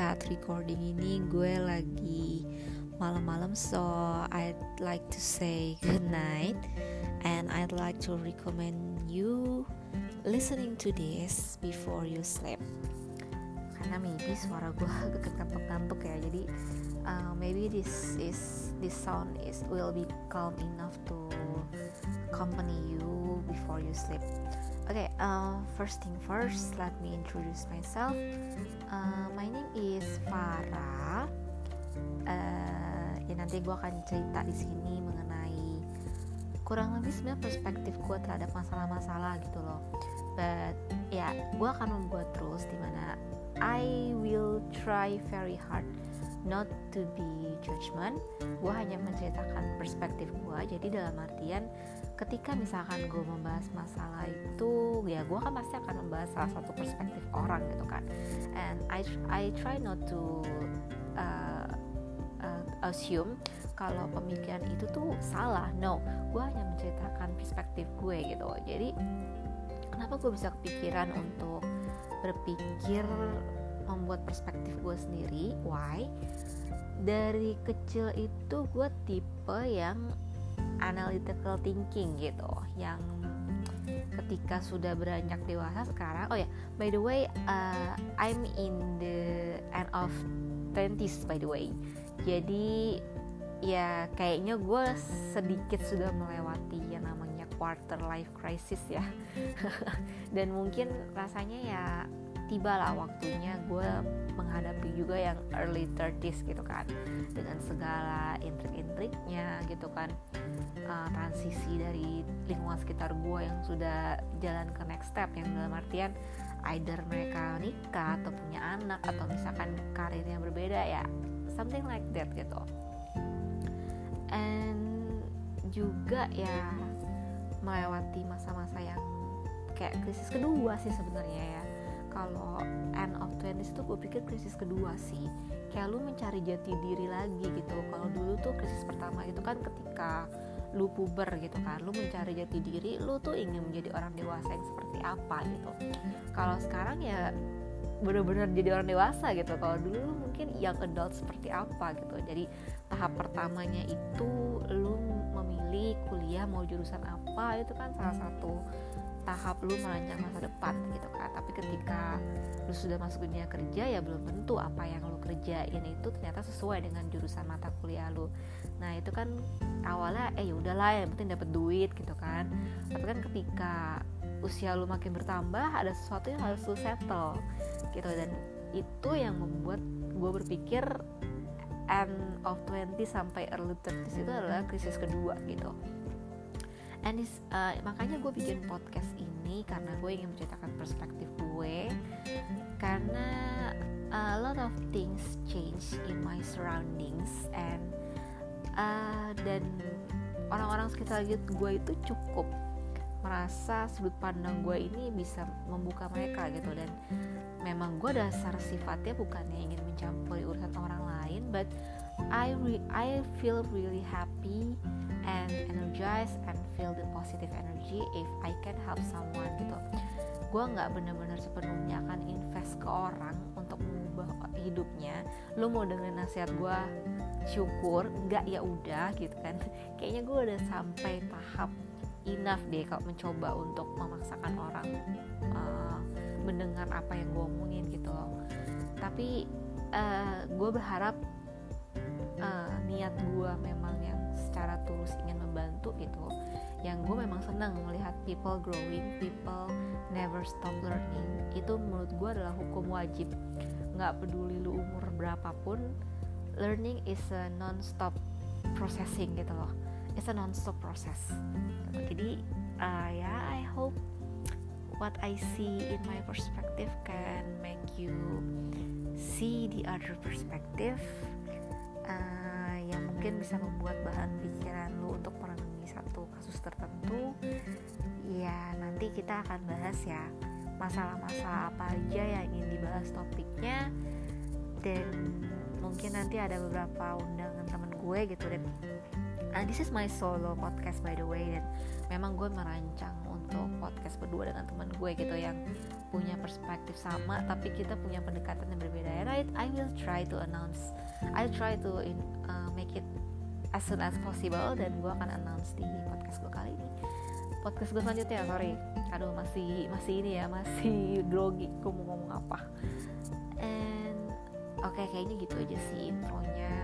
saat recording ini gue lagi malam-malam so I'd like to say good night and I'd like to recommend you listening to this before you sleep. Karena maybe suara gue agak ngantuk-ngantuk ya jadi uh, maybe this is this sound is will be calm enough to accompany before you sleep Okay, uh, first thing first, let me introduce myself. Uh, my name is Farah. Uh, ya nanti gue akan cerita di sini mengenai kurang lebih sebenarnya perspektif gue terhadap masalah-masalah gitu loh. But ya, gue akan membuat terus di mana I will try very hard not to be judgment. Gue hanya menceritakan perspektif gue. Jadi dalam artian ketika misalkan gue membahas masalah itu ya gue kan pasti akan membahas salah satu perspektif orang gitu kan. And I I try not to uh, uh, assume kalau pemikiran itu tuh salah. No gue hanya menceritakan perspektif gue gitu. Jadi kenapa gue bisa kepikiran untuk berpikir membuat perspektif gue sendiri? Why? Dari kecil itu gue tipe yang analytical thinking gitu yang ketika sudah beranjak dewasa sekarang oh ya yeah, by the way uh, I'm in the end of 20s by the way. Jadi ya kayaknya gue sedikit sudah melewati yang namanya quarter life crisis ya. Dan mungkin rasanya ya tibalah waktunya gue menghadapi juga yang early 30s gitu kan. Dengan segala intrik-intriknya gitu kan. Uh, transisi dari lingkungan sekitar gue yang sudah jalan ke next step yang dalam artian either mereka nikah atau punya anak atau misalkan karirnya berbeda ya something like that gitu. And juga ya melewati masa-masa yang kayak krisis kedua sih sebenarnya ya kalau end of 20s itu gue pikir krisis kedua sih. Kayak lu mencari jati diri lagi gitu. Kalau dulu tuh krisis pertama itu kan ketika lu puber gitu kan lu mencari jati diri lu tuh ingin menjadi orang dewasa yang seperti apa gitu. Kalau sekarang ya bener-bener jadi orang dewasa gitu. Kalau dulu lu mungkin young adult seperti apa gitu. Jadi tahap pertamanya itu lu memilih kuliah mau jurusan apa itu kan salah satu tahap lu merancang masa depan gitu kan. Tapi ketika lu sudah masuk dunia kerja ya belum tentu apa yang lu kerjain itu ternyata sesuai dengan jurusan mata kuliah lu. Nah itu kan awalnya eh ya udahlah yang penting dapat duit gitu kan. Tapi kan ketika usia lu makin bertambah ada sesuatu yang harus lu settle gitu. Dan itu yang membuat gue berpikir end of 20 sampai early 30 itu adalah krisis kedua gitu and uh, makanya gue bikin podcast ini karena gue ingin menceritakan perspektif gue. Karena a lot of things change in my surroundings and uh, dan orang-orang sekitar gue itu cukup merasa sudut pandang gue ini bisa membuka mereka gitu. Dan memang gue dasar sifatnya bukannya ingin mencampuri urusan orang lain but I re I feel really happy and energized and feel the positive energy if I can help someone gitu. Gue nggak bener-bener sepenuhnya akan invest ke orang untuk mengubah hidupnya. Lo mau dengerin nasihat gue syukur nggak ya udah gitu kan. Kayaknya gue udah sampai tahap enough deh kalau mencoba untuk memaksakan orang uh, mendengar apa yang gue omongin gitu loh. Tapi uh, eh, gue berharap uh, niat gue memang yang secara tulus ingin membantu gitu. Yang gue memang senang melihat people growing people never stop learning. Itu menurut gue adalah hukum wajib. Nggak peduli lu umur berapapun learning is a non-stop processing gitu loh. It's a non-stop process. Jadi uh, ya yeah, I hope what I see in my perspective can make you see the other perspective mungkin bisa membuat bahan pikiran lu untuk merenungi satu kasus tertentu. Ya nanti kita akan bahas ya masalah-masalah apa aja yang ingin dibahas topiknya. Dan mungkin nanti ada beberapa undangan temen gue gitu dan uh, this is my solo podcast by the way dan memang gue merancang untuk podcast berdua dengan teman gue gitu yang punya perspektif sama tapi kita punya pendekatan yang berbeda and I try I will try to announce I try to in, uh, make it as soon as possible dan gue akan announce di podcast gue kali ini. Podcast gue selanjutnya sorry. Aduh masih masih ini ya masih grogi gue mau ngomong apa. And oke okay, kayaknya gitu aja sih intronya